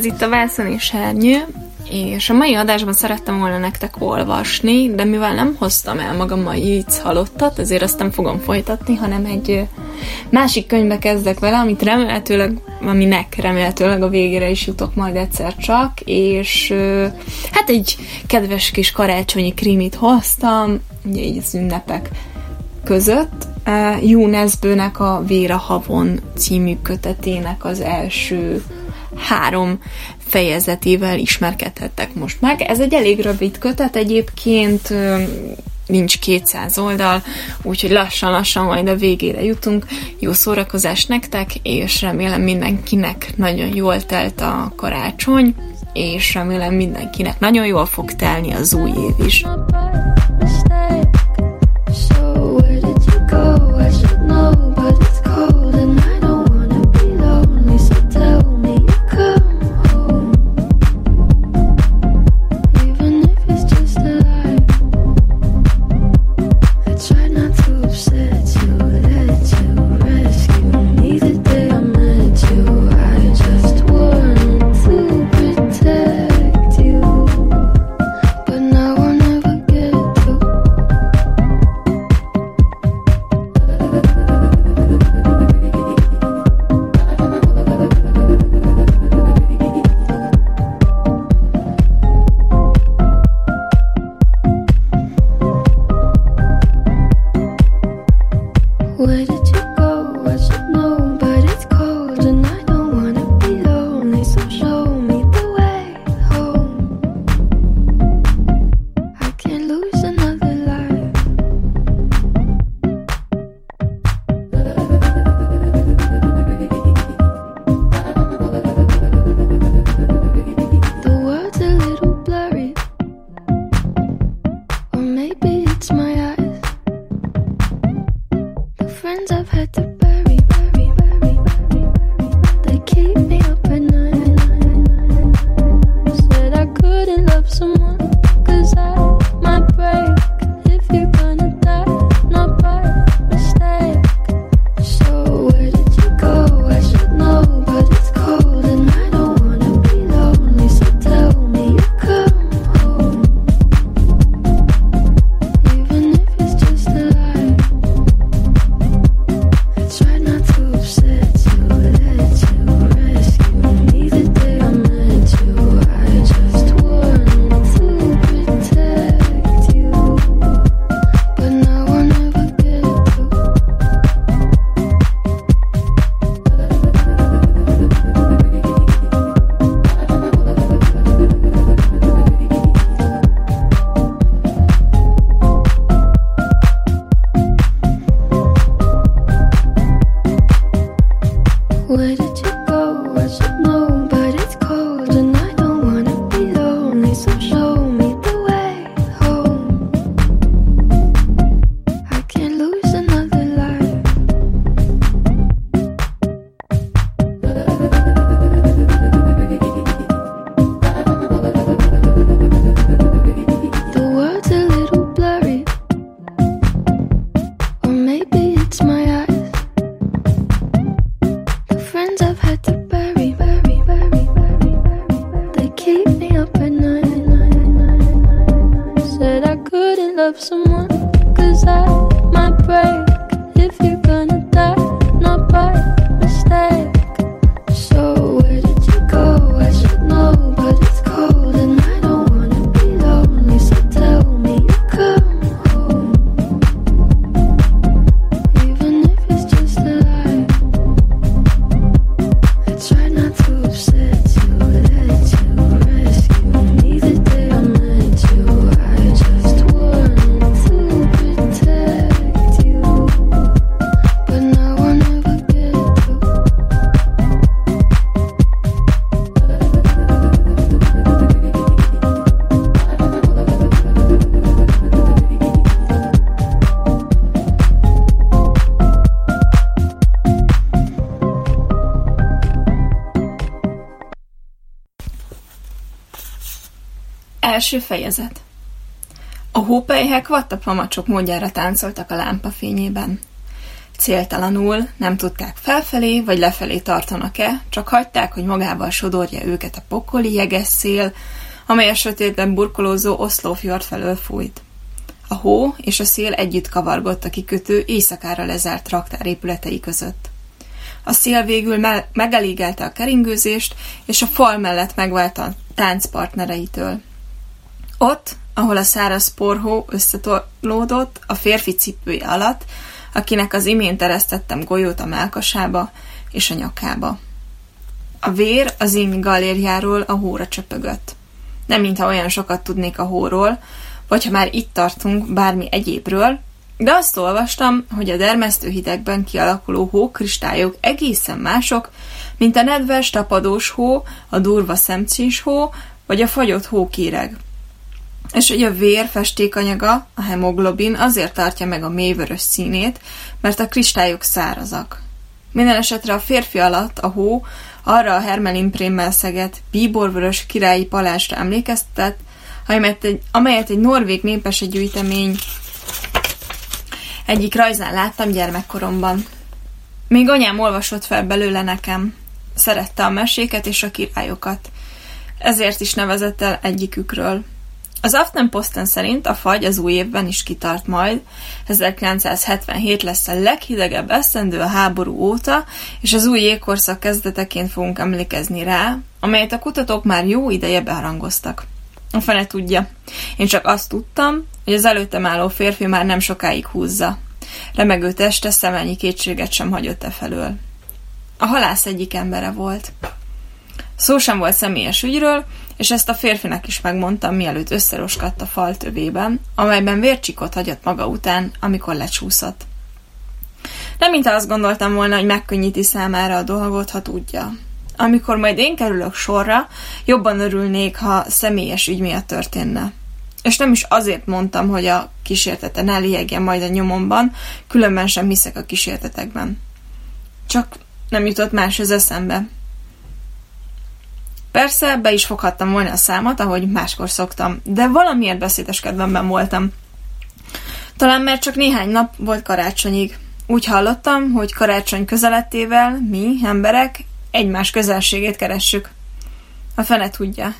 Ez itt a Vászon és Hernyő, és a mai adásban szerettem volna nektek olvasni, de mivel nem hoztam el magammal így halottat, ezért azt nem fogom folytatni, hanem egy másik könyvbe kezdek vele, amit remélhetőleg, aminek remélhetőleg a végére is jutok majd egyszer csak, és hát egy kedves kis karácsonyi krimit hoztam, ugye így az ünnepek között, Jó Nesbőnek a Véra Havon című kötetének az első három fejezetével ismerkedhettek most meg. Ez egy elég rövid kötet egyébként, nincs 200 oldal, úgyhogy lassan-lassan majd a végére jutunk. Jó szórakozás nektek, és remélem mindenkinek nagyon jól telt a karácsony, és remélem mindenkinek nagyon jól fog telni az új év is. Első fejezet A hópelyhek vattapamacsok módjára táncoltak a lámpa fényében. céltalanul, nem tudták felfelé vagy lefelé tartanak-e, csak hagyták, hogy magával sodorja őket a pokoli jeges szél, amely a sötétben burkolózó Oszlófjord felől fújt. A hó és a szél együtt kavargott a kikötő éjszakára lezárt raktárépületei között. A szél végül me- megelégelte a keringőzést, és a fal mellett megvált a táncpartnereitől. Ott, ahol a száraz porhó összetolódott a férfi cipője alatt, akinek az imént eresztettem golyót a melkasába és a nyakába. A vér az én galériáról a hóra csöpögött. Nem mintha olyan sokat tudnék a hóról, vagy ha már itt tartunk bármi egyébről, de azt olvastam, hogy a dermesztő hidegben kialakuló hókristályok egészen mások, mint a nedves, tapadós hó, a durva szemcés hó, vagy a fagyott hókéreg. És hogy a vér festékanyaga, a hemoglobin azért tartja meg a mélyvörös színét, mert a kristályok szárazak. Minden esetre a férfi alatt a hó arra a hermelin prémmel szeget bíborvörös királyi palásra emlékeztet, amelyet egy, amelyet egy norvég népes gyűjtemény egyik rajzán láttam gyermekkoromban. Még anyám olvasott fel belőle nekem. Szerette a meséket és a királyokat. Ezért is nevezett el egyikükről. Az Aftenposten szerint a fagy az új évben is kitart majd. 1977 lesz a leghidegebb esztendő a háború óta, és az új jégkorszak kezdeteként fogunk emlékezni rá, amelyet a kutatók már jó ideje beharangoztak. A fene tudja. Én csak azt tudtam, hogy az előttem álló férfi már nem sokáig húzza. Remegő teste szemelnyi kétséget sem hagyott e felől. A halász egyik embere volt. Szó sem volt személyes ügyről, és ezt a férfinak is megmondtam, mielőtt összeroskadt a fal tövében, amelyben vércsikot hagyott maga után, amikor lecsúszott. Nem mint azt gondoltam volna, hogy megkönnyíti számára a dolgot, ha tudja. Amikor majd én kerülök sorra, jobban örülnék, ha személyes ügy miatt történne. És nem is azért mondtam, hogy a kísértete ne liegjen majd a nyomomban, különben sem hiszek a kísértetekben. Csak nem jutott más az eszembe. Persze, be is foghattam volna a számot, ahogy máskor szoktam, de valamiért beszédes kedvemben voltam. Talán mert csak néhány nap volt karácsonyig. Úgy hallottam, hogy karácsony közelettével mi, emberek, egymás közelségét keressük. A fene tudja.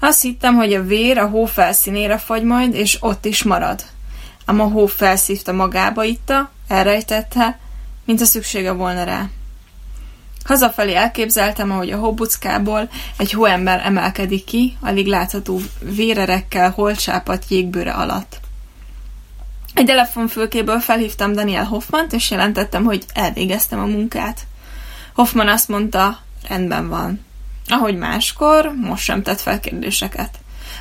Azt hittem, hogy a vér a hó felszínére fagy majd, és ott is marad. Ám a hó felszívta magába itta, elrejtette, mint a szüksége volna rá. Hazafelé elképzeltem, ahogy a hobuckából egy hóember emelkedik ki, alig látható vérerekkel holcsápat jégbőre alatt. Egy telefonfülkéből felhívtam Daniel Hoffmant, és jelentettem, hogy elvégeztem a munkát. Hoffman azt mondta, rendben van. Ahogy máskor, most sem tett fel kérdéseket.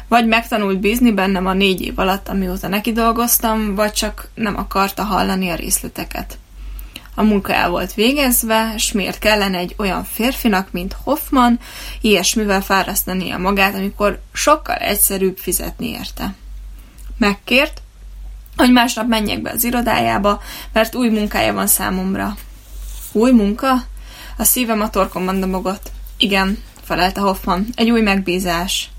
Vagy megtanult bízni bennem a négy év alatt, amióta neki dolgoztam, vagy csak nem akarta hallani a részleteket. A munka el volt végezve, és miért kellene egy olyan férfinak, mint Hoffman, ilyesmivel fárasztania magát, amikor sokkal egyszerűbb fizetni érte. Megkért, hogy másnap menjek be az irodájába, mert új munkája van számomra. Új munka? A szívem a torkomban dobogott. Igen, felelte Hoffman, egy új megbízás.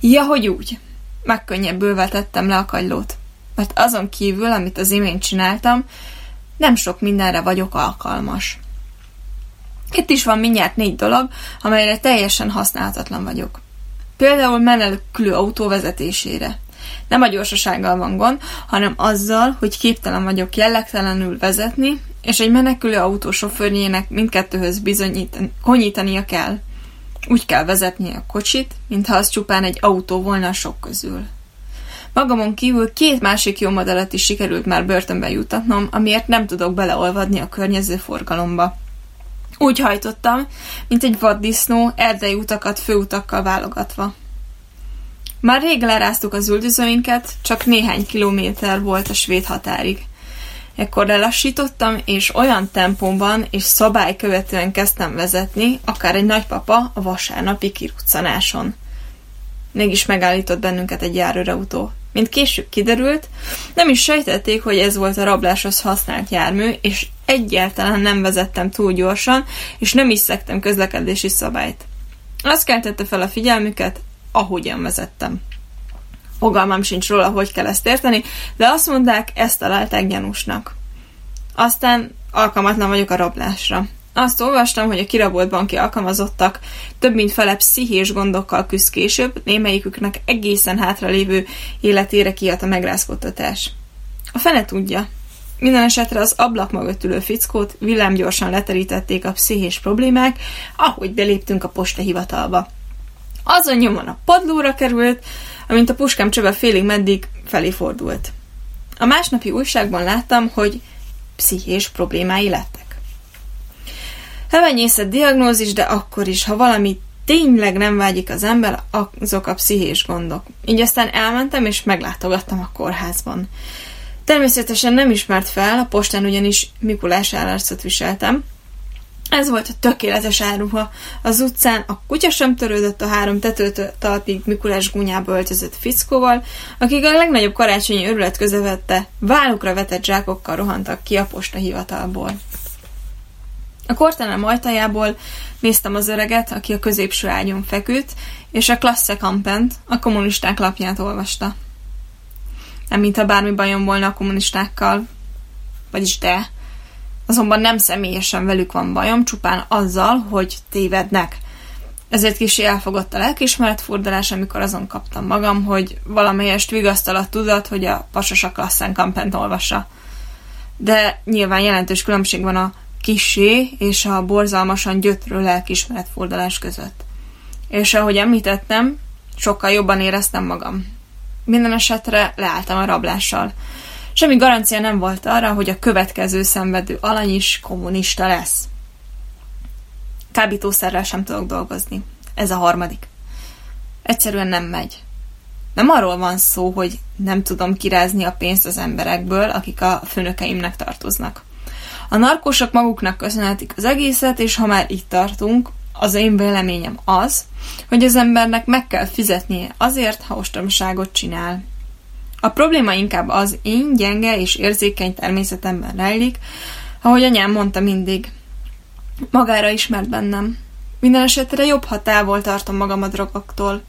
Ja, hogy úgy. Megkönnyebbülve tettem le a kagylót. Mert azon kívül, amit az imént csináltam, nem sok mindenre vagyok alkalmas. Itt is van mindjárt négy dolog, amelyre teljesen használhatatlan vagyok. Például menelőkülő autó vezetésére. Nem a gyorsasággal van gond, hanem azzal, hogy képtelen vagyok jellegtelenül vezetni, és egy menekülő autó sofőrjének mindkettőhöz bizonyítani, konyítania kell. Úgy kell vezetnie a kocsit, mintha az csupán egy autó volna sok közül. Magamon kívül két másik jó modellet is sikerült már börtönbe jutatnom, amiért nem tudok beleolvadni a környező forgalomba. Úgy hajtottam, mint egy vaddisznó, erdei utakat főutakkal válogatva. Már rég leráztuk az üldözőinket, csak néhány kilométer volt a svéd határig. Ekkor lelassítottam, és olyan tempóban és szabálykövetően kezdtem vezetni, akár egy nagypapa a vasárnapi kiruccanáson. Mégis megállított bennünket egy járőrautó. Mint később kiderült, nem is sejtették, hogy ez volt a rabláshoz használt jármű, és egyáltalán nem vezettem túl gyorsan, és nem is szektem közlekedési szabályt. Azt keltette fel a figyelmüket, ahogyan vezettem. Fogalmam sincs róla, hogy kell ezt érteni, de azt mondták, ezt találták gyanúsnak. Aztán alkalmatlan vagyok a rablásra. Azt olvastam, hogy a kirabolt banki alkalmazottak több mint fele pszichés gondokkal küzd később, némelyiküknek egészen hátra lévő életére kiad a megrázkodtatás. A fene tudja. Minden esetre az ablak mögött ülő fickót villámgyorsan leterítették a pszichés problémák, ahogy beléptünk a postahivatalba. Azon nyomon a padlóra került, amint a puskám csöve félig meddig felé fordult. A másnapi újságban láttam, hogy pszichés problémái lettek. Hevenyészet diagnózis, de akkor is, ha valami tényleg nem vágyik az ember, azok a pszichés gondok. Így aztán elmentem és meglátogattam a kórházban. Természetesen nem ismert fel, a postán ugyanis Mikulás állarcot viseltem. Ez volt a tökéletes áruha. Az utcán a kutya sem törődött a három tetőtől talpig Mikulás gúnyába öltözött fickóval, akik a legnagyobb karácsonyi örület közövette, vállukra vetett zsákokkal rohantak ki a posta hivatalból. A kortelem ajtajából néztem az öreget, aki a középső ágyon feküdt, és a Klasse Kampent, a kommunisták lapját olvasta. Nem mintha bármi bajom volna a kommunistákkal, vagyis de, azonban nem személyesen velük van bajom, csupán azzal, hogy tévednek. Ezért kicsi elfogott a lelkismeret furdalás, amikor azon kaptam magam, hogy valamelyest vigasztal tudat, hogy a pasas a Klassen Kampent olvassa. De nyilván jelentős különbség van a kisé és a borzalmasan gyötrő lelkismeretfordulás között. És ahogy említettem, sokkal jobban éreztem magam. Minden esetre leálltam a rablással. Semmi garancia nem volt arra, hogy a következő szenvedő alany is kommunista lesz. Kábítószerrel sem tudok dolgozni. Ez a harmadik. Egyszerűen nem megy. Nem arról van szó, hogy nem tudom kirázni a pénzt az emberekből, akik a főnökeimnek tartoznak. A narkósok maguknak köszönhetik az egészet, és ha már itt tartunk, az én véleményem az, hogy az embernek meg kell fizetnie azért, ha ostromságot csinál. A probléma inkább az én gyenge és érzékeny természetemben rejlik, ahogy anyám mondta mindig. Magára ismert bennem. Minden esetre jobb, ha távol tartom magam a drogoktól.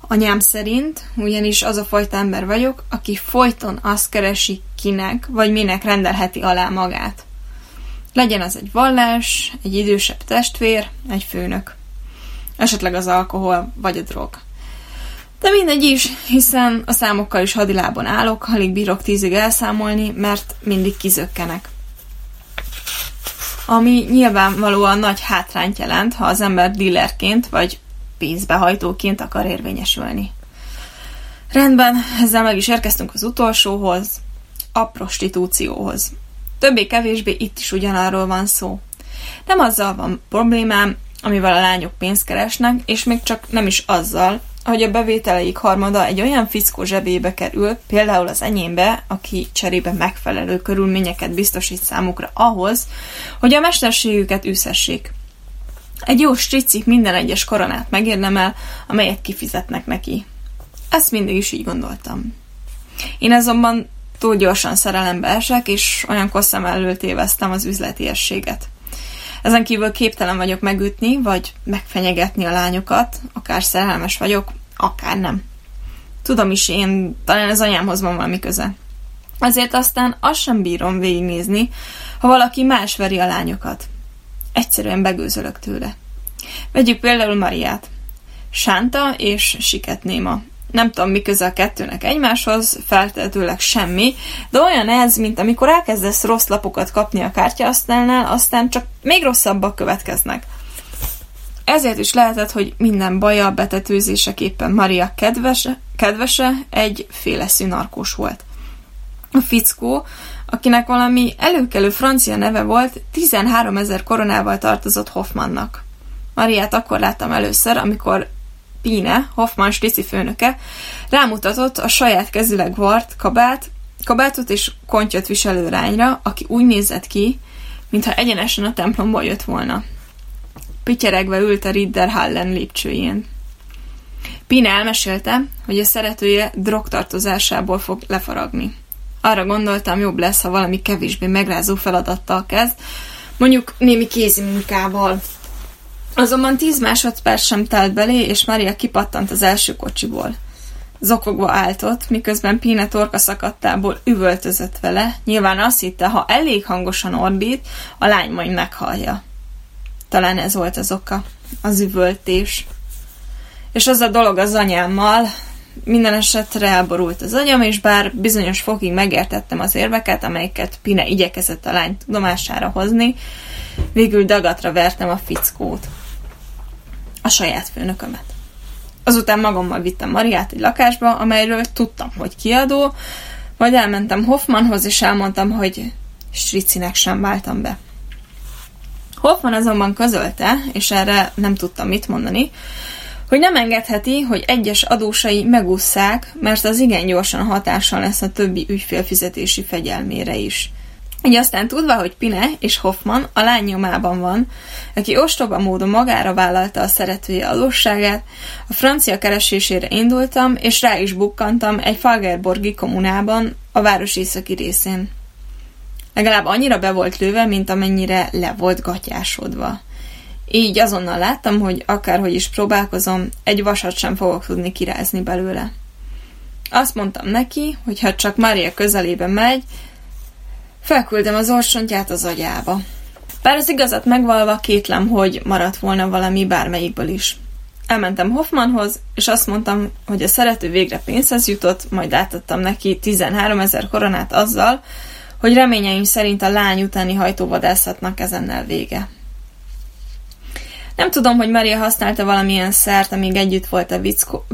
Anyám szerint ugyanis az a fajta ember vagyok, aki folyton azt keresi, kinek vagy minek rendelheti alá magát. Legyen az egy vallás, egy idősebb testvér, egy főnök. Esetleg az alkohol vagy a drog. De mindegy is, hiszen a számokkal is hadilában állok, alig bírok tízig elszámolni, mert mindig kizökkenek. Ami nyilvánvalóan nagy hátrányt jelent, ha az ember dealerként vagy pénzbehajtóként akar érvényesülni. Rendben, ezzel meg is érkeztünk az utolsóhoz, a prostitúcióhoz. Többé-kevésbé itt is ugyanarról van szó. Nem azzal van problémám, amivel a lányok pénzt keresnek, és még csak nem is azzal, hogy a bevételeik harmada egy olyan fickó zsebébe kerül, például az enyémbe, aki cserébe megfelelő körülményeket biztosít számukra ahhoz, hogy a mesterségüket üszessék. Egy jó strici minden egyes koronát megérdemel, amelyet kifizetnek neki. Ezt mindig is így gondoltam. Én azonban túl gyorsan szerelembe esek, és olyan szem elől téveztem az üzletiességet. Ezen kívül képtelen vagyok megütni, vagy megfenyegetni a lányokat, akár szerelmes vagyok, akár nem. Tudom is én, talán az anyámhoz van valami köze. Azért aztán azt sem bírom végignézni, ha valaki más veri a lányokat. Egyszerűen begőzölök tőle. Vegyük például Mariát. Sánta és Siketnéma nem tudom, mi köze a kettőnek egymáshoz, feltehetőleg semmi, de olyan ez, mint amikor elkezdesz rossz lapokat kapni a kártyaasztalnál, aztán csak még rosszabbak következnek. Ezért is lehetett, hogy minden baja, betetőzéseképpen Maria kedvese, kedvese egy féleszű narkós volt. A fickó, akinek valami előkelő francia neve volt, 13 ezer koronával tartozott Hoffmannak. Mariát akkor láttam először, amikor Pine, Hoffman Stici főnöke, rámutatott a saját kezüleg vart kabát, kabátot és kontyot viselő rányra, aki úgy nézett ki, mintha egyenesen a templomból jött volna. Pityeregve ült a Ridderhallen lépcsőjén. Pine elmesélte, hogy a szeretője drogtartozásából fog lefaragni. Arra gondoltam, jobb lesz, ha valami kevésbé megrázó feladattal kezd, mondjuk némi kézi munkával, Azonban tíz másodperc sem telt belé, és Maria kipattant az első kocsiból. zokogva áltott, miközben Pine torka szakadtából üvöltözött vele, nyilván azt hitte, ha elég hangosan ordít, a lány majd meghallja. Talán ez volt az oka, az üvöltés. És az a dolog az anyámmal, minden esetre elborult az agyam, és bár bizonyos fokig megértettem az érveket, amelyeket Pine igyekezett a lány tudomására hozni, végül dagatra vertem a fickót. A saját főnökömet. Azután magammal vittem Mariát egy lakásba, amelyről tudtam, hogy kiadó, majd elmentem Hoffmanhoz, és elmondtam, hogy Stricinek sem váltam be. Hoffman azonban közölte, és erre nem tudtam mit mondani, hogy nem engedheti, hogy egyes adósai megússzák, mert az igen gyorsan hatással lesz a többi ügyfélfizetési fegyelmére is. Így aztán tudva, hogy Pine és Hoffman a lány nyomában van, aki ostoba módon magára vállalta a szeretője adósságát, a francia keresésére indultam, és rá is bukkantam egy Fagerborgi kommunában, a város északi részén. Legalább annyira be volt lőve, mint amennyire le volt gatyásodva. Így azonnal láttam, hogy akárhogy is próbálkozom, egy vasat sem fogok tudni kirázni belőle. Azt mondtam neki, hogy ha csak Mária közelébe megy, felküldem az orsontját az agyába. Bár az igazat megvalva kétlem, hogy maradt volna valami bármelyikből is. Elmentem Hoffmanhoz, és azt mondtam, hogy a szerető végre pénzhez jutott, majd átadtam neki 13 ezer koronát azzal, hogy reményeim szerint a lány utáni hajtóvadászatnak ezennel vége. Nem tudom, hogy Maria használta valamilyen szert, amíg együtt volt a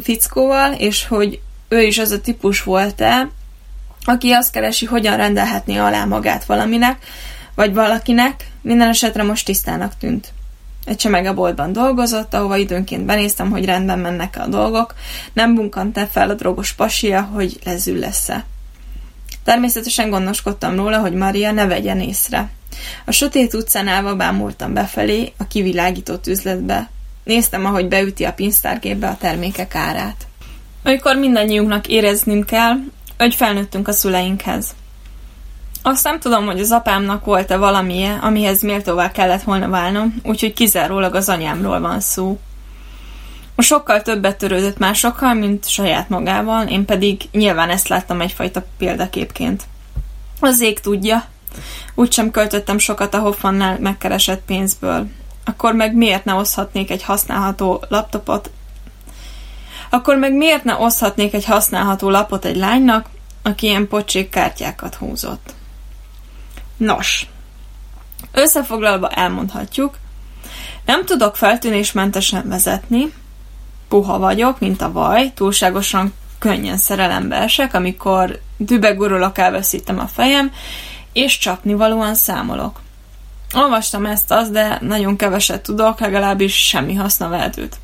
fickóval, és hogy ő is az a típus volt-e, aki azt keresi, hogyan rendelhetné alá magát valaminek, vagy valakinek, minden esetre most tisztának tűnt. Egy csemegeboltban dolgozott, ahova időnként benéztem, hogy rendben mennek a dolgok, nem bunkant fel a drogos pasia, hogy lezül lesz-e. Természetesen gondoskodtam róla, hogy Maria ne vegyen észre. A sötét utcán állva bámultam befelé, a kivilágított üzletbe. Néztem, ahogy beüti a pinsztárgépbe a termékek árát. Amikor mindannyiunknak éreznünk kell, hogy felnőttünk a szüleinkhez. Azt nem tudom, hogy az apámnak volt-e valamije, amihez méltóvá kellett volna válnom, úgyhogy kizárólag az anyámról van szó. Most sokkal többet törődött másokkal, mint saját magával, én pedig nyilván ezt láttam egyfajta példaképként. Az ég tudja. Úgysem költöttem sokat a Hoffmannál megkeresett pénzből. Akkor meg miért ne oszhatnék egy használható laptopot? Akkor meg miért ne oszhatnék egy használható lapot egy lánynak, aki ilyen pocsék kártyákat húzott? Nos, összefoglalva elmondhatjuk, nem tudok feltűnésmentesen vezetni, puha vagyok, mint a vaj, túlságosan könnyen szerelembe esek, amikor dübegurulok, elveszítem a fejem, és csapnivalóan számolok. Olvastam ezt az, de nagyon keveset tudok, legalábbis semmi haszna vehetőt.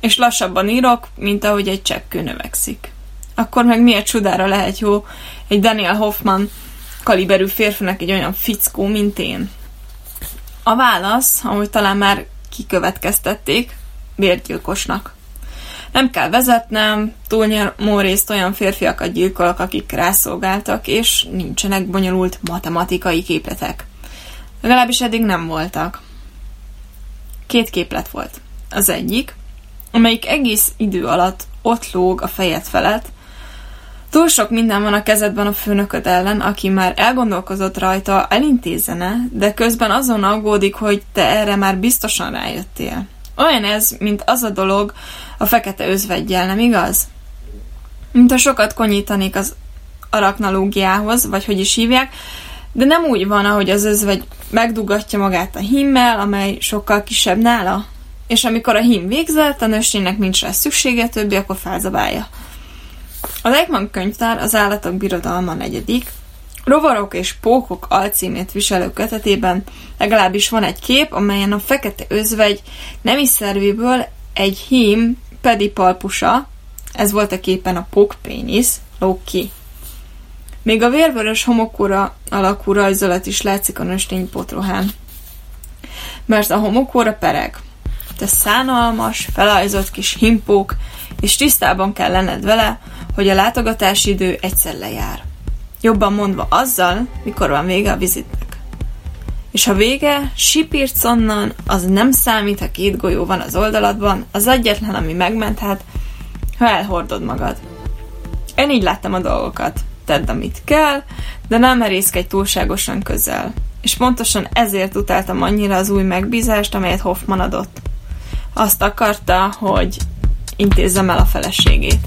És lassabban írok, mint ahogy egy csekkő növekszik. Akkor meg miért csodára lehet jó egy Daniel Hoffman kaliberű férfinek egy olyan fickó, mint én? A válasz, ahogy talán már kikövetkeztették, bérgyilkosnak. Nem kell vezetnem, túlnyomó részt olyan férfiakat gyilkolok, akik rászolgáltak, és nincsenek bonyolult matematikai képletek. Legalábbis eddig nem voltak. Két képlet volt. Az egyik, amelyik egész idő alatt ott lóg a fejed felett, Túl sok minden van a kezedben a főnököd ellen, aki már elgondolkozott rajta, elintézene, de közben azon aggódik, hogy te erre már biztosan rájöttél. Olyan ez, mint az a dolog a fekete özvegyel, nem igaz? Mint ha sokat konyítanék az araknalógiához, vagy hogy is hívják, de nem úgy van, ahogy az özvegy megdugatja magát a himmel, amely sokkal kisebb nála. És amikor a hím végzett, a nősténynek nincs rá szüksége többi, akkor felzabálja. A Legman könyvtár az állatok birodalma negyedik, Rovarok és pókok alcímét viselő kötetében legalábbis van egy kép, amelyen a fekete özvegy nemi szervéből egy hím pedipalpusa, ez volt a képen a pókpénisz, lóg ki. Még a vérvörös homokóra alakú rajzolat is látszik a nőstény potrohán. Mert a homokóra pereg. Te szánalmas, felajzott kis himpók, és tisztában kell lenned vele, hogy a látogatási idő egyszer lejár. Jobban mondva azzal, mikor van vége a vizitnek. És ha vége, sipírtsz onnan, az nem számít, ha két golyó van az oldaladban, az egyetlen, ami megmenthet, ha elhordod magad. Én így láttam a dolgokat. Tedd, amit kell, de nem merészkedj túlságosan közel. És pontosan ezért utáltam annyira az új megbízást, amelyet Hoffman adott. Azt akarta, hogy intézzem el a feleségét.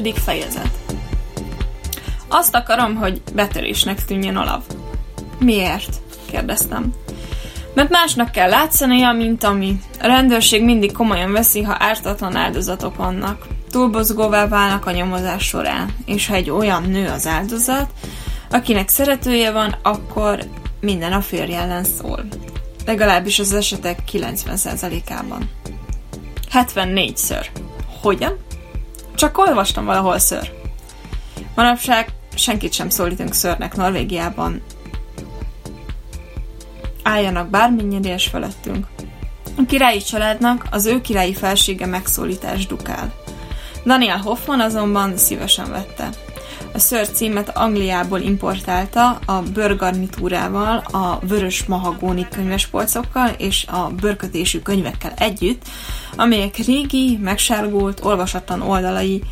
Második fejezet. Azt akarom, hogy betörésnek tűnjön a lav. Miért? kérdeztem. Mert másnak kell látszania, mint ami. A rendőrség mindig komolyan veszi, ha ártatlan áldozatok vannak. Túlbozgóvá válnak a nyomozás során, és ha egy olyan nő az áldozat, akinek szeretője van, akkor minden a férje ellen szól. Legalábbis az esetek 90%-ában. 74-ször. Hogyan? Csak olvastam valahol ször. Manapság senkit sem szólítunk szörnek Norvégiában. Álljanak bármi nyedés felettünk. A királyi családnak az ő királyi felsége megszólítás dukál. Daniel Hoffman azonban szívesen vette. A ször címet Angliából importálta a bőrgarnitúrával, a vörös mahagóni könyvespolcokkal és a bőrkötésű könyvekkel együtt, amelyek régi, megsárgult, olvasatlan oldalai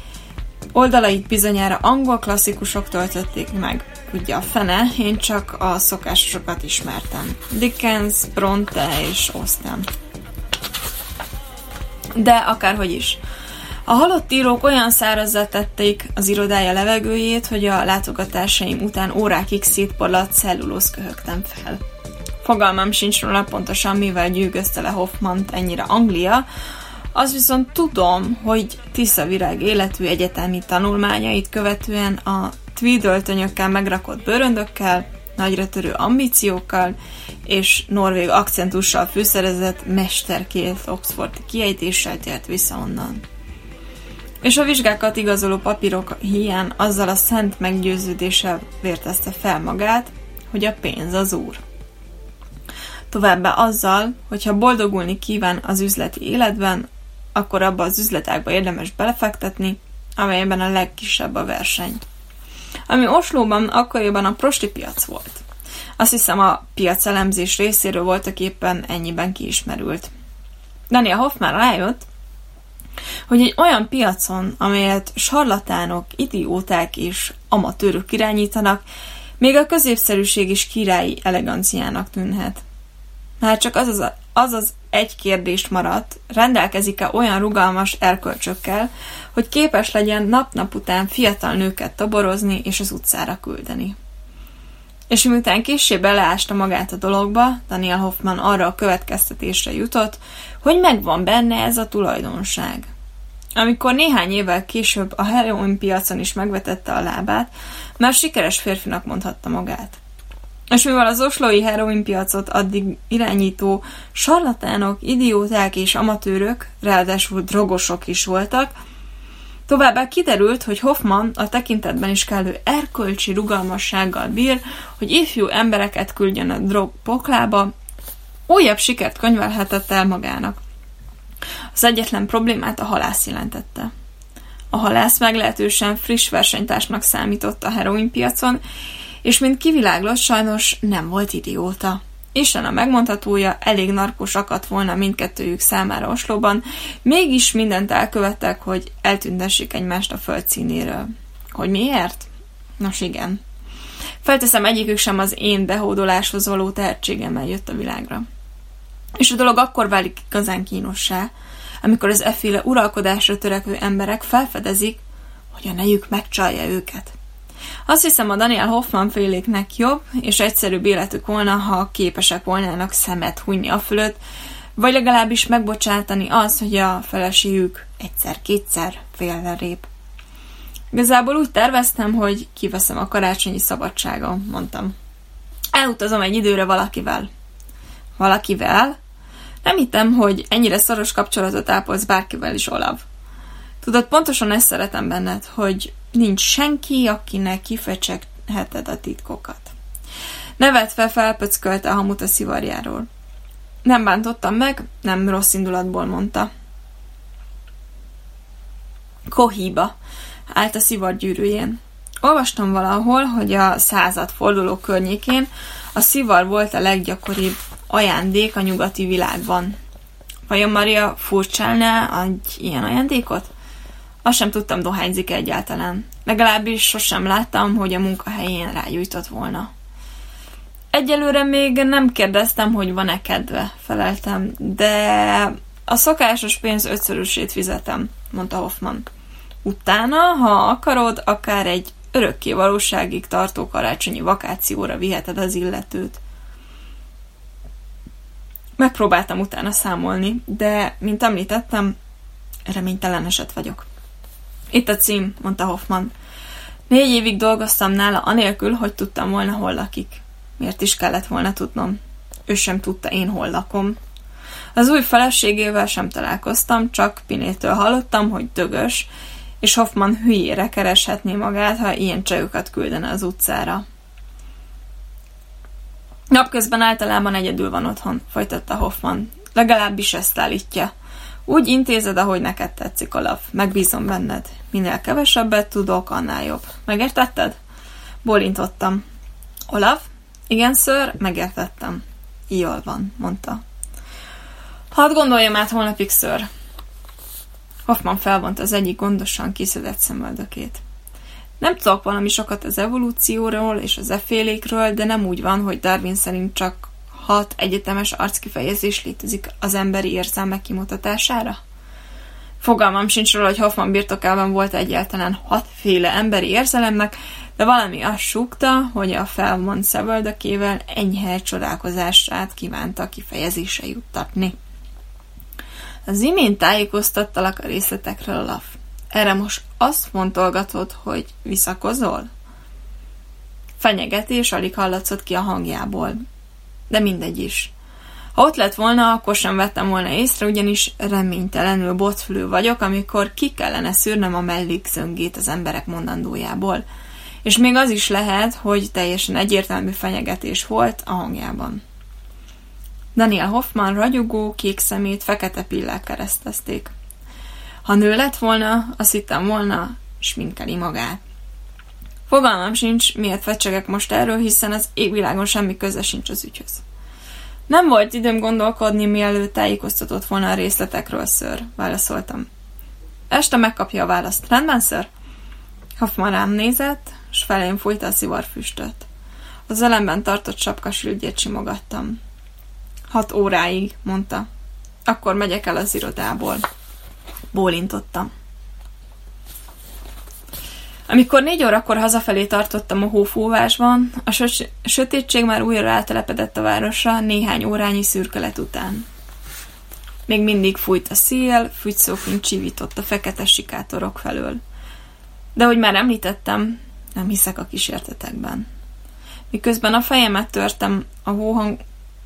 Oldalait bizonyára angol klasszikusok töltötték meg. Ugye a fene, én csak a szokásosokat ismertem. Dickens, Bronte és Austen. De akárhogy is. A halott írók olyan szárazzá tették az irodája levegőjét, hogy a látogatásaim után órákig szétporlat cellulóz köhögtem fel. Fogalmam sincs róla pontosan, mivel gyűgözte le Hoffmant ennyire Anglia, az viszont tudom, hogy Tisza Virág életű egyetemi tanulmányait követően a tweedöltönyökkel megrakott bőröndökkel, nagyra törő ambíciókkal és norvég akcentussal fűszerezett mesterkélt Oxfordi kiejtéssel tért vissza onnan. És a vizsgákat igazoló papírok hiány azzal a szent meggyőződéssel vértezte fel magát, hogy a pénz az úr. Továbbá azzal, hogyha boldogulni kíván az üzleti életben, akkor abba az üzletágba érdemes belefektetni, amelyben a legkisebb a verseny. Ami Oslóban akkoriban a prosti piac volt. Azt hiszem a piacelemzés részéről voltak éppen ennyiben kiismerült. Daniel Hoffman rájött, hogy egy olyan piacon, amelyet sarlatánok, idióták és amatőrök irányítanak, még a középszerűség is királyi eleganciának tűnhet. Már csak az az, az, az egy kérdést maradt, rendelkezik-e olyan rugalmas erkölcsökkel, hogy képes legyen nap-nap után fiatal nőket toborozni és az utcára küldeni. És miután később beleásta magát a dologba, Daniel Hoffman arra a következtetésre jutott, hogy megvan benne ez a tulajdonság. Amikor néhány évvel később a heroin piacon is megvetette a lábát, már sikeres férfinak mondhatta magát. És mivel az oslói heroin piacot addig irányító sarlatánok, idióták és amatőrök, ráadásul drogosok is voltak, Továbbá kiderült, hogy Hoffman a tekintetben is kellő erkölcsi rugalmassággal bír, hogy ifjú embereket küldjön a drog poklába, újabb sikert könyvelhetett el magának. Az egyetlen problémát a halász jelentette. A halász meglehetősen friss versenytársnak számított a heroin piacon, és mint kiviláglott, sajnos nem volt idióta. Isten a megmondhatója, elég narkos akadt volna mindkettőjük számára Oslóban, mégis mindent elkövettek, hogy eltüntessék egymást a föld színéről. Hogy miért? Nos igen. Felteszem, egyikük sem az én behódoláshoz való tehetségemmel jött a világra. És a dolog akkor válik igazán kínossá, amikor az efféle uralkodásra törekvő emberek felfedezik, hogy a nejük megcsalja őket. Azt hiszem, a Daniel Hoffman féléknek jobb és egyszerűbb életük volna, ha képesek volnának szemet hunyni a fölött, vagy legalábbis megbocsátani az, hogy a feleségük egyszer-kétszer félrelép. Igazából úgy terveztem, hogy kiveszem a karácsonyi szabadságon, mondtam. Elutazom egy időre valakivel. Valakivel? Nem hittem, hogy ennyire szoros kapcsolatot ápolsz bárkivel is, Olav. Tudod, pontosan ezt szeretem benned, hogy nincs senki, akinek kifecsegheted a titkokat. Nevetve felpöckölte a hamut a szivarjáról. Nem bántottam meg, nem rossz indulatból mondta. Kohiba állt a szivar gyűrűjén. Olvastam valahol, hogy a század forduló környékén a szivar volt a leggyakoribb ajándék a nyugati világban. Vajon Maria furcsálná egy ilyen ajándékot? Azt sem tudtam, dohányzik egyáltalán. Legalábbis sosem láttam, hogy a munkahelyén rágyújtott volna. Egyelőre még nem kérdeztem, hogy van-e kedve, feleltem, de a szokásos pénz ötszörösét fizetem, mondta Hoffman. Utána, ha akarod, akár egy örökké valóságig tartó karácsonyi vakációra viheted az illetőt. Megpróbáltam utána számolni, de, mint említettem, reménytelen eset vagyok. Itt a cím, mondta Hoffman. Négy évig dolgoztam nála, anélkül, hogy tudtam volna, hol lakik. Miért is kellett volna tudnom? Ő sem tudta én, hol lakom. Az új feleségével sem találkoztam, csak Pinétől hallottam, hogy dögös, és Hoffman hülyére kereshetné magát, ha ilyen csajokat küldene az utcára. Napközben általában egyedül van otthon, folytatta Hoffman. Legalábbis ezt állítja. Úgy intézed, ahogy neked tetszik, Olaf. Megbízom benned. Minél kevesebbet tudok, annál jobb. Megértetted? Bólintottam. Olaf? Igen, ször, megértettem. Jól van, mondta. Hadd gondoljam át holnapig, ször. Hoffman felvont az egyik gondosan kiszedett szemöldökét. Nem tudok valami sokat az evolúcióról és az effélékről, de nem úgy van, hogy Darwin szerint csak hat egyetemes arckifejezés létezik az emberi érzelmek kimutatására? Fogalmam sincs róla, hogy Hoffman birtokában volt egyáltalán hatféle emberi érzelemnek, de valami azt súgta, hogy a felmond szevöldökével enyhe csodálkozását kívánta kifejezése juttatni. Az imént tájékoztattalak a részletekről, Olaf. Erre most azt fontolgatod, hogy visszakozol? Fenyegetés alig hallatszott ki a hangjából. De mindegy is. Ha ott lett volna, akkor sem vettem volna észre, ugyanis reménytelenül botfülő vagyok, amikor ki kellene szűrnem a mellékszöngét az emberek mondandójából. És még az is lehet, hogy teljesen egyértelmű fenyegetés volt a hangjában. Daniel Hoffman ragyogó, kék szemét fekete pillák keresztezték. Ha nő lett volna, azt hittem volna, sminkeli magát. Fogalmam sincs, miért fecsegek most erről, hiszen az égvilágon semmi köze sincs az ügyhöz. Nem volt időm gondolkodni, mielőtt tájékoztatott volna a részletekről, ször, válaszoltam. Este megkapja a választ. Rendben, ször? Hoffman rám nézett, s felém fújta a szivarfüstöt. Az elemben tartott sapkasülgyét simogattam. Hat óráig, mondta. akkor megyek el az irodából. Bólintottam. Amikor négy órakor hazafelé tartottam a hófúvásban, a sötétség már újra rátelepedett a városra néhány órányi szürkelet után. Még mindig fújt a szél, fügyszófint csivított a fekete sikátorok felől. De hogy már említettem, nem hiszek a kísértetekben. Miközben a fejemet törtem, a hó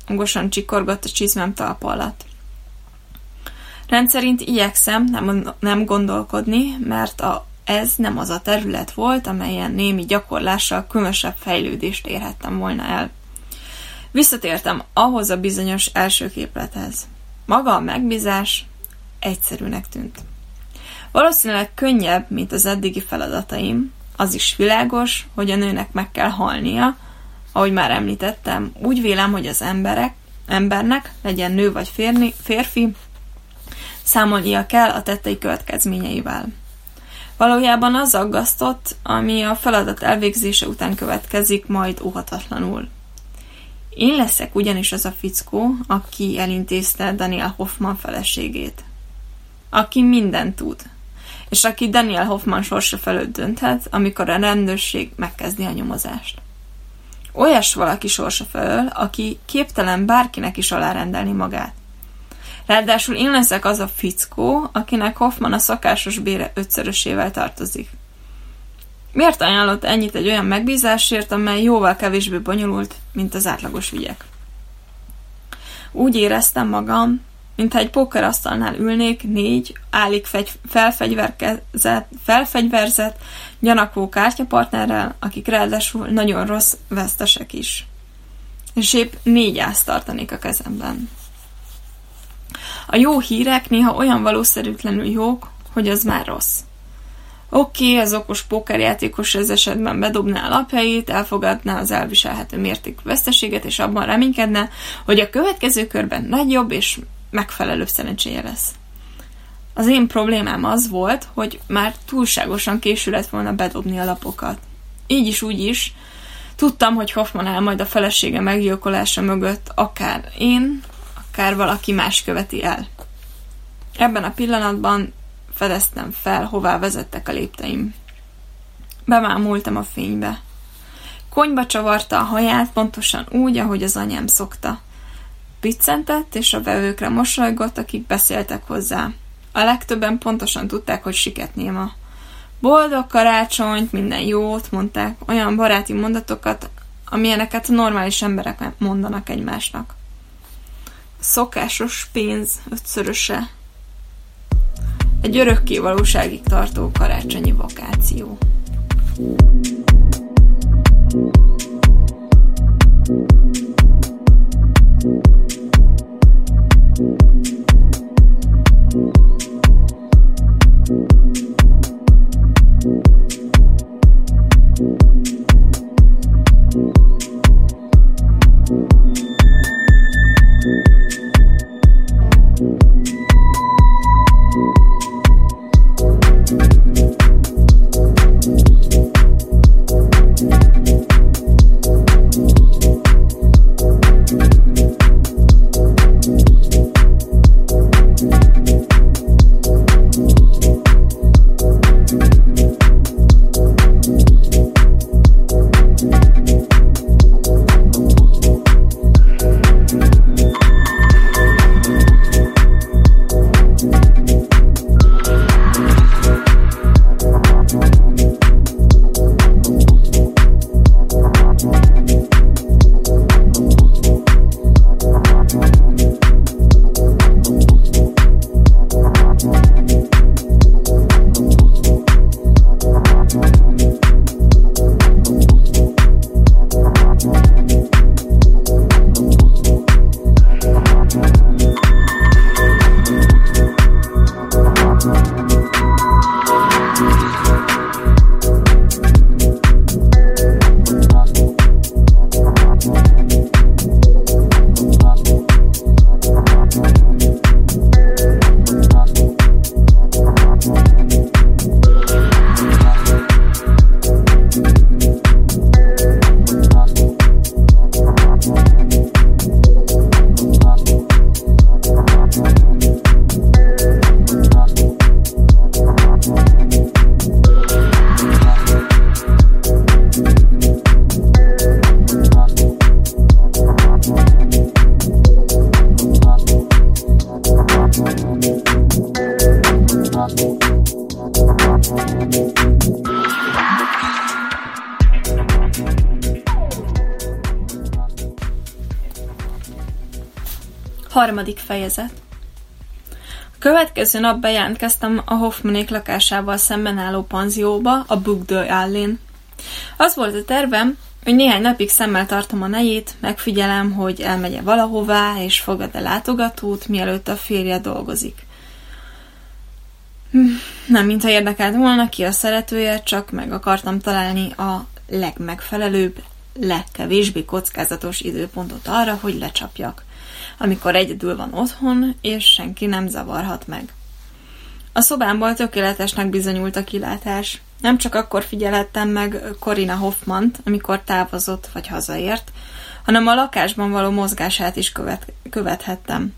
hangosan csikorgott a csizmem talpa alatt. Rendszerint igyekszem nem, nem gondolkodni, mert a, ez nem az a terület volt, amelyen némi gyakorlással különösebb fejlődést érhettem volna el. Visszatértem ahhoz a bizonyos első képlethez. Maga a megbízás egyszerűnek tűnt. Valószínűleg könnyebb, mint az eddigi feladataim, az is világos, hogy a nőnek meg kell halnia, ahogy már említettem, úgy vélem, hogy az emberek, embernek, legyen nő vagy férni, férfi, számolnia kell a tettei következményeivel. Valójában az aggasztott, ami a feladat elvégzése után következik, majd óhatatlanul. Én leszek ugyanis az a fickó, aki elintézte Daniel Hoffman feleségét. Aki mindent tud, és aki Daniel Hoffman sorsa felőtt dönthet, amikor a rendőrség megkezdi a nyomozást. Olyas valaki sorsa felől, aki képtelen bárkinek is alárendelni magát. Ráadásul én leszek az a fickó, akinek Hoffman a szakásos bére ötszörösével tartozik. Miért ajánlott ennyit egy olyan megbízásért, amely jóval kevésbé bonyolult, mint az átlagos ügyek? Úgy éreztem magam, mintha egy pókerasztalnál ülnék négy állik felfegyverzett, felfegyverzett, gyanakvó kártyapartnerrel, akik ráadásul nagyon rossz vesztesek is. És épp négy ázt tartanék a kezemben. A jó hírek néha olyan valószerűtlenül jók, hogy az már rossz. Oké, okay, az okos pókerjátékos ez esetben bedobná a lapjait, elfogadná az elviselhető mértékű veszteséget, és abban reménykedne, hogy a következő körben nagyobb és megfelelő szerencséje lesz. Az én problémám az volt, hogy már túlságosan késő lett volna bedobni a lapokat. Így is, úgy is, tudtam, hogy Hoffman áll majd a felesége meggyilkolása mögött, akár én, akár valaki más követi el. Ebben a pillanatban fedeztem fel, hová vezettek a lépteim. Bemámultam a fénybe. Konyba csavarta a haját pontosan úgy, ahogy az anyám szokta. Piccentett, és a vevőkre mosolygott, akik beszéltek hozzá. A legtöbben pontosan tudták, hogy siket néma. Boldog karácsonyt, minden jót, mondták, olyan baráti mondatokat, amilyeneket normális emberek mondanak egymásnak. Szokásos pénz ötszöröse. Egy örökké valóságig tartó karácsonyi vakáció. Harmadik fejezet A következő nap bejelentkeztem a Hoffmanék lakásával szemben álló panzióba, a Book de Allén. Az volt a tervem, hogy néhány napig szemmel tartom a nejét, megfigyelem, hogy elmegye valahová, és fogad-e látogatót, mielőtt a férje dolgozik. Hm, nem mintha érdekelt volna ki a szeretője, csak meg akartam találni a legmegfelelőbb, legkevésbé kockázatos időpontot arra, hogy lecsapjak, amikor egyedül van otthon, és senki nem zavarhat meg. A szobámból tökéletesnek bizonyult a kilátás. Nem csak akkor figyelhettem meg Corina Hoffmant, amikor távozott vagy hazaért, hanem a lakásban való mozgását is követ, követhettem.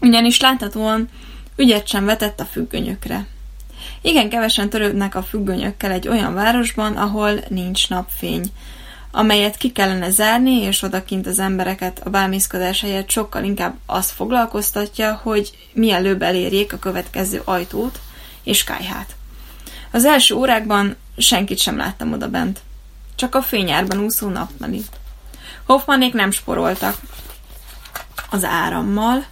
Ugyanis láthatóan ügyet sem vetett a függönyökre. Igen kevesen törődnek a függönyökkel egy olyan városban, ahol nincs napfény, amelyet ki kellene zárni, és odakint az embereket a bámészkodás helyett sokkal inkább azt foglalkoztatja, hogy mielőbb elérjék a következő ajtót és kájhát. Az első órákban senkit sem láttam oda bent. Csak a fényárban úszó napmeli. Hoffmanék nem sporoltak. Az árammal,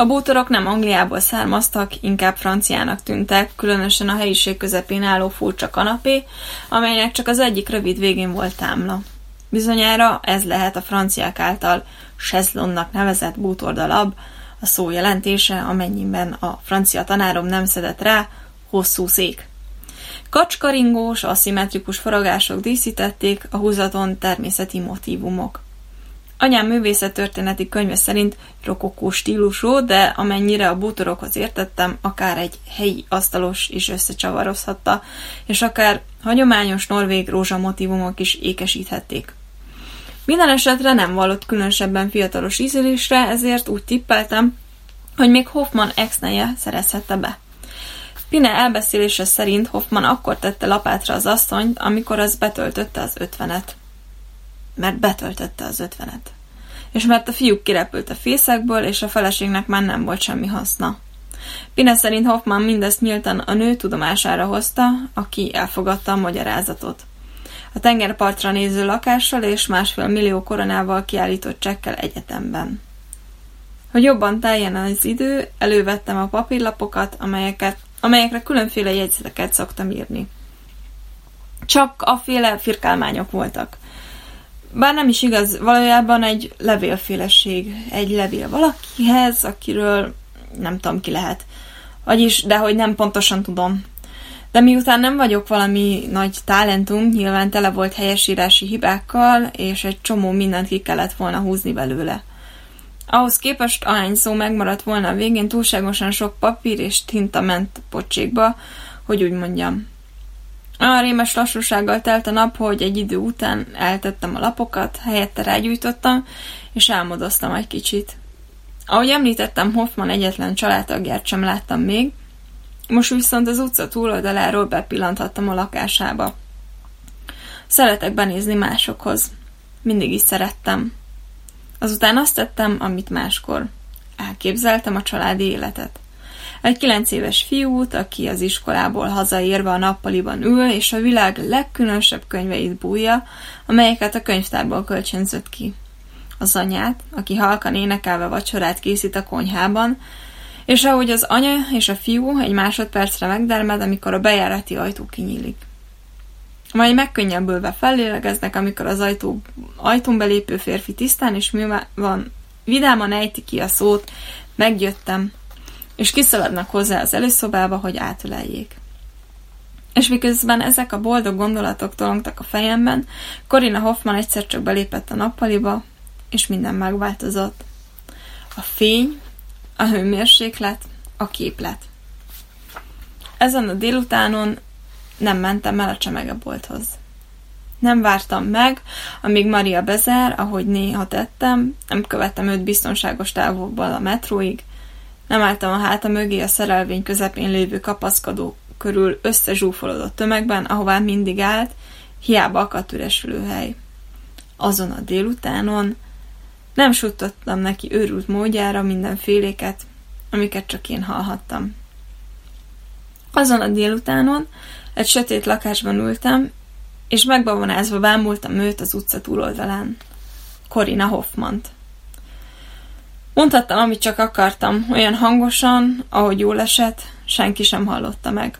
a bútorok nem Angliából származtak, inkább franciának tűntek, különösen a helyiség közepén álló furcsa kanapé, amelynek csak az egyik rövid végén volt támla. Bizonyára ez lehet a franciák által sezlonnak nevezett bútordalab, a szó jelentése, amennyiben a francia tanárom nem szedett rá, hosszú szék. Kacskaringós, aszimmetrikus faragások díszítették a húzaton természeti motívumok. Anyám művészettörténeti könyve szerint rokokó stílusú, de amennyire a bútorokhoz értettem, akár egy helyi asztalos is összecsavarozhatta, és akár hagyományos norvég rózsamotívumok is ékesíthették. Minden esetre nem vallott különösebben fiatalos ízlésre, ezért úgy tippeltem, hogy még Hoffman ex-neje szerezhette be. Pine elbeszélése szerint Hoffman akkor tette lapátra az asszonyt, amikor az betöltötte az ötvenet mert betöltötte az ötvenet. És mert a fiúk kirepült a fészekből, és a feleségnek már nem volt semmi haszna. Pine szerint Hoffman mindezt nyíltan a nő tudomására hozta, aki elfogadta a magyarázatot. A tengerpartra néző lakással és másfél millió koronával kiállított csekkel egyetemben. Hogy jobban teljen az idő, elővettem a papírlapokat, amelyeket, amelyekre különféle jegyzeteket szoktam írni. Csak a féle firkálmányok voltak – bár nem is igaz, valójában egy levélféleség, egy levél valakihez, akiről nem tudom ki lehet. Vagyis, de hogy nem pontosan tudom. De miután nem vagyok valami nagy talentum, nyilván tele volt helyesírási hibákkal, és egy csomó mindent ki kellett volna húzni belőle. Ahhoz képest, ahány szó megmaradt volna a végén, túlságosan sok papír és tinta ment pocsékba, hogy úgy mondjam. Olyan rémes lassúsággal telt a nap, hogy egy idő után eltettem a lapokat, helyette rágyújtottam, és álmodoztam egy kicsit. Ahogy említettem, Hoffman egyetlen családtagját sem láttam még, most viszont az utca túloldaláról bepillanthattam a lakásába. Szeretek benézni másokhoz. Mindig is szerettem. Azután azt tettem, amit máskor. Elképzeltem a családi életet. Egy kilenc éves fiút, aki az iskolából hazaérve a nappaliban ül, és a világ legkülönösebb könyveit bújja, amelyeket a könyvtárból kölcsönzött ki. Az anyát, aki halkan énekelve vacsorát készít a konyhában, és ahogy az anya és a fiú egy másodpercre megdermed, amikor a bejárati ajtó kinyílik. Majd megkönnyebbülve fellélegeznek, amikor az ajtó, ajtón belépő férfi tisztán és mi van, vidáman ejti ki a szót, megjöttem, és kiszaladnak hozzá az előszobába, hogy átöleljék. És miközben ezek a boldog gondolatok tolongtak a fejemben, Corina Hoffman egyszer csak belépett a nappaliba, és minden megváltozott. A fény, a hőmérséklet, a képlet. Ezen a délutánon nem mentem el a csemegebolthoz. Nem vártam meg, amíg Maria bezár, ahogy néha tettem, nem követtem őt biztonságos távolból a metróig, nem álltam a háta mögé a szerelvény közepén lévő kapaszkodó körül összezsúfolódott tömegben, ahová mindig állt, hiába akadt üres. Azon a délutánon nem suttottam neki őrült módjára mindenféléket, amiket csak én hallhattam. Azon a délutánon egy sötét lakásban ültem, és megbavonázva bámultam őt az utca túloldalán. Corina Hoffmant. Mondhattam, amit csak akartam, olyan hangosan, ahogy jól esett, senki sem hallotta meg.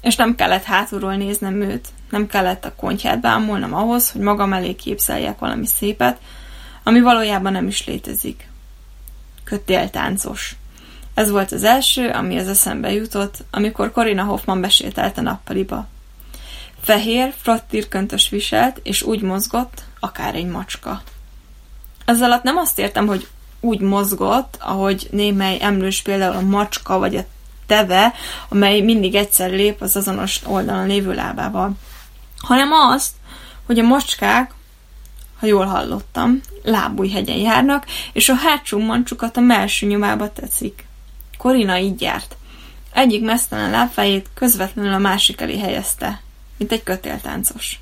És nem kellett hátulról néznem őt, nem kellett a kontját bámulnom ahhoz, hogy magam elé képzeljek valami szépet, ami valójában nem is létezik. Kötéltáncos. Ez volt az első, ami az eszembe jutott, amikor Corina Hoffman besételt a nappaliba. Fehér, frattirköntös viselt, és úgy mozgott, akár egy macska. Ez alatt nem azt értem, hogy úgy mozgott, ahogy némely emlős például a macska vagy a teve, amely mindig egyszer lép az azonos oldalon lévő lábával, hanem azt, hogy a macskák, ha jól hallottam, lábújhegyen járnak, és a hátsó mancsukat a melső nyomába teszik. Korina így járt. Egyik mesztelen lábfejét közvetlenül a másik elé helyezte, mint egy kötéltáncos.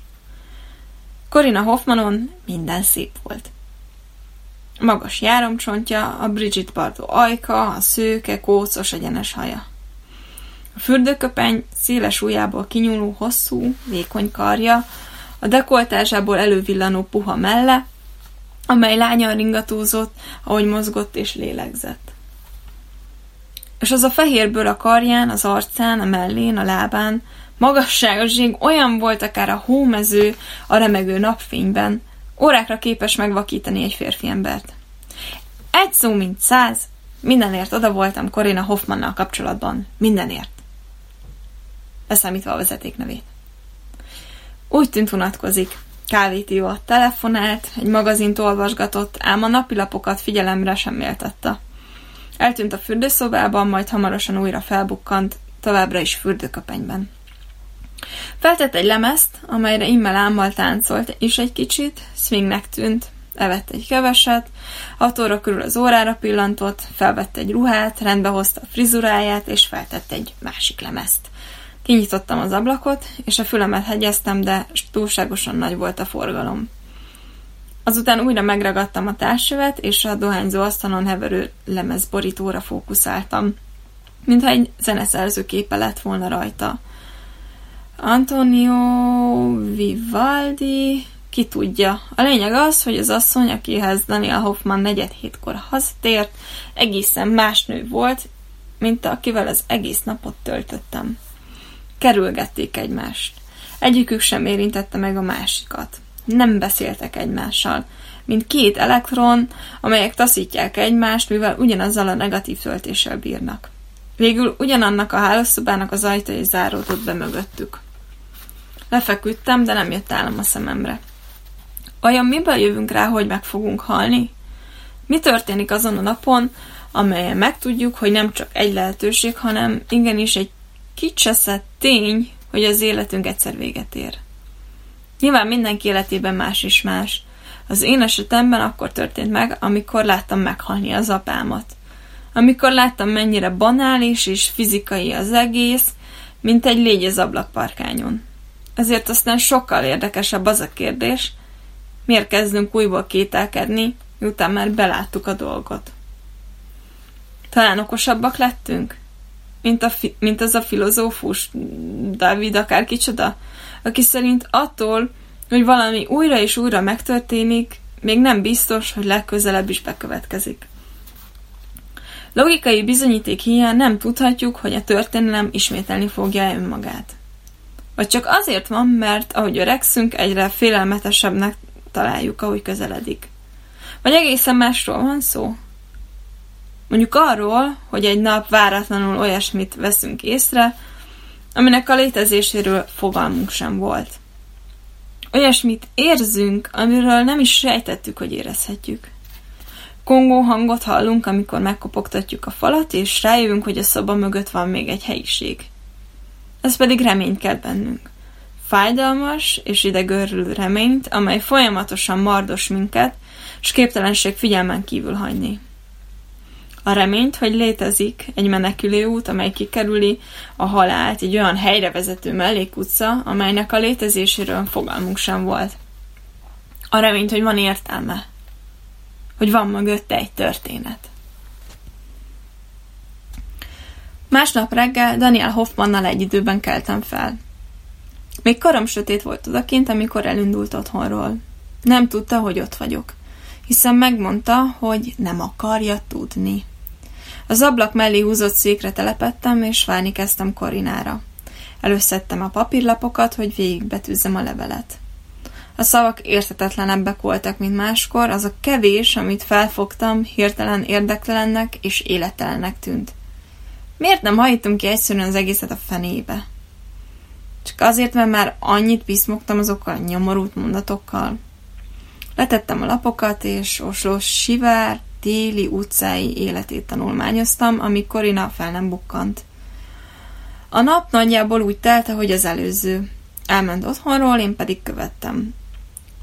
Korina Hoffmanon minden szép volt. Magas járomcsontja, a Bridget Bardot ajka, a szőke, kócos, egyenes haja. A fürdőköpeny széles ujjából kinyúló hosszú, vékony karja, a dekoltásából elővillanó puha melle, amely lányan ringatózott, ahogy mozgott és lélegzett. És az a fehérbőr a karján, az arcán, a mellén, a lábán, magasságoség olyan volt akár a hómező a remegő napfényben, órákra képes megvakítani egy férfi embert. Egy szó, mint száz, mindenért oda voltam Corina Hoffmannal kapcsolatban, mindenért. Beszámítva a vezeték nevét. Úgy tűnt unatkozik. Kávét ivott, telefonált, egy magazint olvasgatott, ám a napilapokat figyelemre sem méltatta. Eltűnt a fürdőszobában, majd hamarosan újra felbukkant, továbbra is fürdőköpenyben. Feltett egy lemezt, amelyre immel ámmal táncolt, és egy kicsit swingnek tűnt. Evett egy keveset, autóra körül az órára pillantott, felvette egy ruhát, rendbe hozta a frizuráját, és feltett egy másik lemezt. Kinyitottam az ablakot, és a fülemet hegyeztem, de túlságosan nagy volt a forgalom. Azután újra megragadtam a társövet, és a dohányzó asztalon heverő lemezborítóra fókuszáltam, mintha egy zeneszerző képe lett volna rajta. Antonio Vivaldi, ki tudja. A lényeg az, hogy az asszony, akihez Daniel Hoffman negyed hétkor hazatért, egészen más nő volt, mint akivel az egész napot töltöttem. Kerülgették egymást. Egyikük sem érintette meg a másikat. Nem beszéltek egymással, mint két elektron, amelyek taszítják egymást, mivel ugyanazzal a negatív töltéssel bírnak. Végül ugyanannak a hálószobának az ajtaja záródott be mögöttük. Lefeküdtem, de nem jött állam a szememre. Vajon miből jövünk rá, hogy meg fogunk halni? Mi történik azon a napon, amelyen megtudjuk, hogy nem csak egy lehetőség, hanem igenis egy kicseszett tény, hogy az életünk egyszer véget ér. Nyilván mindenki életében más is más. Az én esetemben akkor történt meg, amikor láttam meghalni az apámat. Amikor láttam, mennyire banális és fizikai az egész, mint egy légy az ablakparkányon. Ezért aztán sokkal érdekesebb az a kérdés, miért kezdünk újból kételkedni, miután már beláttuk a dolgot. Talán okosabbak lettünk? Mint, a fi- mint az a filozófus, David akár aki szerint attól, hogy valami újra és újra megtörténik, még nem biztos, hogy legközelebb is bekövetkezik. Logikai bizonyíték hiány nem tudhatjuk, hogy a történelem ismételni fogja önmagát. Vagy csak azért van, mert ahogy öregszünk, egyre félelmetesebbnek találjuk, ahogy közeledik. Vagy egészen másról van szó? Mondjuk arról, hogy egy nap váratlanul olyasmit veszünk észre, aminek a létezéséről fogalmunk sem volt. Olyasmit érzünk, amiről nem is sejtettük, hogy érezhetjük. Kongó hangot hallunk, amikor megkopogtatjuk a falat, és rájövünk, hogy a szoba mögött van még egy helyiség. Ez pedig reményt kell bennünk. Fájdalmas és idegörlő reményt, amely folyamatosan mardos minket, s képtelenség figyelmen kívül hagyni. A reményt, hogy létezik egy menekülő út, amely kikerüli a halált, egy olyan helyre vezető mellékutca, amelynek a létezéséről fogalmunk sem volt. A reményt, hogy van értelme, hogy van mögötte egy történet. Másnap reggel Daniel Hoffmannal egy időben keltem fel. Még karom sötét volt odakint, amikor elindult otthonról. Nem tudta, hogy ott vagyok. hiszen megmondta, hogy nem akarja tudni. Az ablak mellé húzott székre telepettem, és várni kezdtem Korinára. Előszedtem a papírlapokat, hogy végigbetűzzem a levelet. A szavak értetetlenebbek voltak, mint máskor, az a kevés, amit felfogtam, hirtelen érdektelennek és élettelennek tűnt. Miért nem hajtunk ki egyszerűen az egészet a fenébe? Csak azért, mert már annyit piszmogtam azokkal a nyomorult mondatokkal. Letettem a lapokat, és Osló sivár, téli utcái életét tanulmányoztam, amíg Korina fel nem bukkant. A nap nagyjából úgy telt, ahogy az előző. Elment otthonról, én pedig követtem.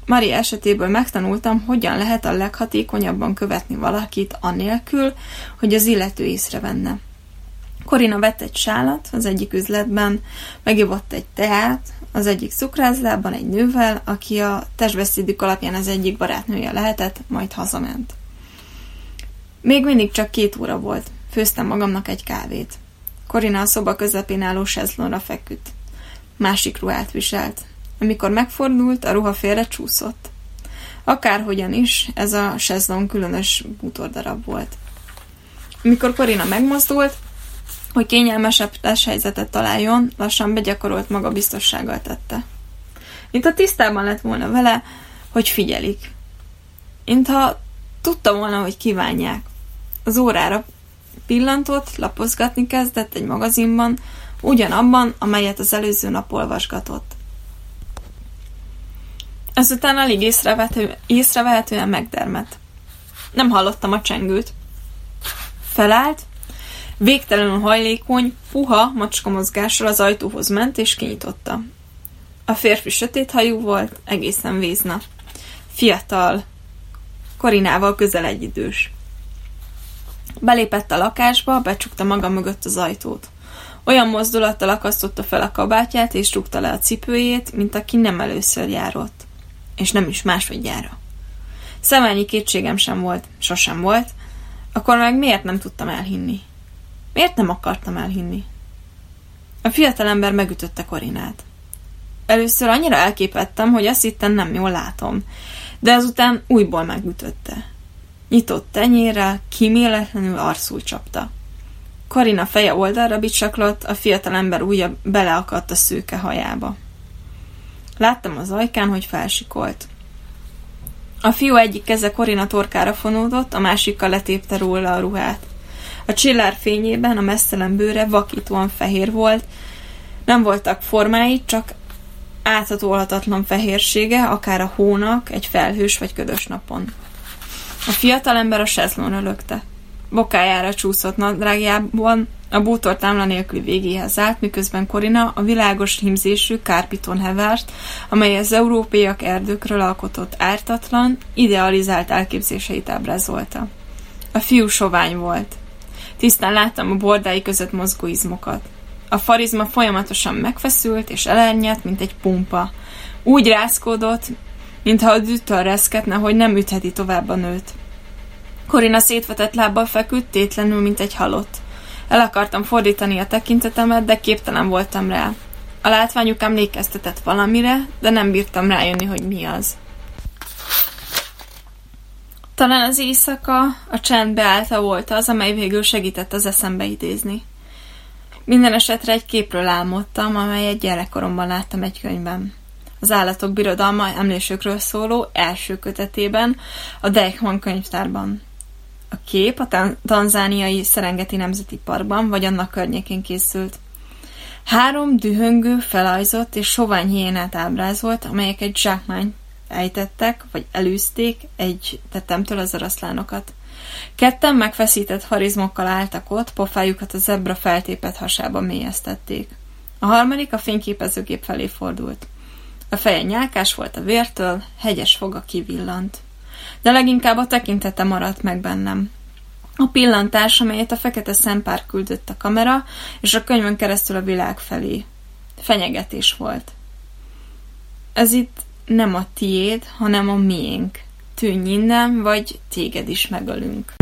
Mari esetéből megtanultam, hogyan lehet a leghatékonyabban követni valakit annélkül, hogy az illető észrevenne. Korina vett egy sálat az egyik üzletben, megivott egy teát, az egyik cukrászlában egy nővel, aki a testbeszédük alapján az egyik barátnője lehetett, majd hazament. Még mindig csak két óra volt. Főztem magamnak egy kávét. Korina a szoba közepén álló sezlonra feküdt. Másik ruhát viselt. Amikor megfordult, a ruha félre csúszott. Akárhogyan is, ez a sezlon különös bútordarab volt. Amikor Korina megmozdult, hogy kényelmesebb helyzetet találjon, lassan begyakorolt magabiztossággal tette. Mint a tisztában lett volna vele, hogy figyelik. Mintha tudta volna, hogy kívánják. Az órára pillantott, lapozgatni kezdett egy magazinban, ugyanabban, amelyet az előző nap olvasgatott. Ezután alig észrevehető, észrevehetően megdermet. Nem hallottam a csengőt. Felállt, végtelenül hajlékony, puha macska mozgással az ajtóhoz ment és kinyitotta. A férfi sötét hajú volt, egészen vézna. Fiatal, Korinával közel egyidős. Belépett a lakásba, becsukta maga mögött az ajtót. Olyan mozdulattal akasztotta fel a kabátját, és rúgta le a cipőjét, mint aki nem először járott. És nem is másodjára. Szemelnyi kétségem sem volt, sosem volt, akkor meg miért nem tudtam elhinni? Miért nem akartam elhinni? A fiatalember megütötte Korinát. Először annyira elképettem, hogy azt hittem nem jól látom, de azután újból megütötte. Nyitott tenyérrel, kiméletlenül arcul csapta. Karina feje oldalra bicsaklott, a fiatalember ujja beleakadt a szőke hajába. Láttam az ajkán, hogy felsikolt. A fiú egyik keze Korina torkára fonódott, a másikkal letépte róla a ruhát. A csillár fényében a mesztelen bőre vakítóan fehér volt, nem voltak formái, csak áthatolhatatlan fehérsége, akár a hónak, egy felhős vagy ködös napon. A fiatalember a sezlónra lökte. Bokájára csúszott nadrágjában, a bútor támla nélkül végéhez állt, miközben Korina a világos himzésű kárpiton hevert, amely az európaiak erdőkről alkotott ártatlan, idealizált elképzéseit ábrázolta. A fiú sovány volt. Tisztán láttam a bordái között mozgó izmokat. A farizma folyamatosan megfeszült és elernyett, mint egy pumpa. Úgy rázkódott, mintha a dűtől reszketne, hogy nem ütheti tovább a nőt. Korina szétvetett lábbal feküdt, tétlenül, mint egy halott. El akartam fordítani a tekintetemet, de képtelen voltam rá. A látványuk emlékeztetett valamire, de nem bírtam rájönni, hogy mi az. Talán az éjszaka, a csend beállta volt az, amely végül segített az eszembe idézni. Minden esetre egy képről álmodtam, amelyet gyerekkoromban láttam egy könyvben. Az állatok birodalma emlésükről szóló első kötetében, a Deichmann könyvtárban. A kép a tanzániai Szerengeti Nemzeti Parkban, vagy annak környékén készült. Három dühöngő, felajzott és sovány hiénát ábrázolt, amelyek egy zsákmányt ejtettek, vagy elűzték egy tetemtől az oroszlánokat. Ketten megfeszített harizmokkal álltak ott, pofájukat a zebra feltépet hasába mélyeztették. A harmadik a fényképezőgép felé fordult. A feje nyálkás volt a vértől, hegyes foga kivillant. De leginkább a tekintete maradt meg bennem. A pillantás, amelyet a fekete szempár küldött a kamera, és a könyvön keresztül a világ felé. Fenyegetés volt. Ez itt nem a tiéd, hanem a miénk. Tűnj innen, vagy téged is megölünk.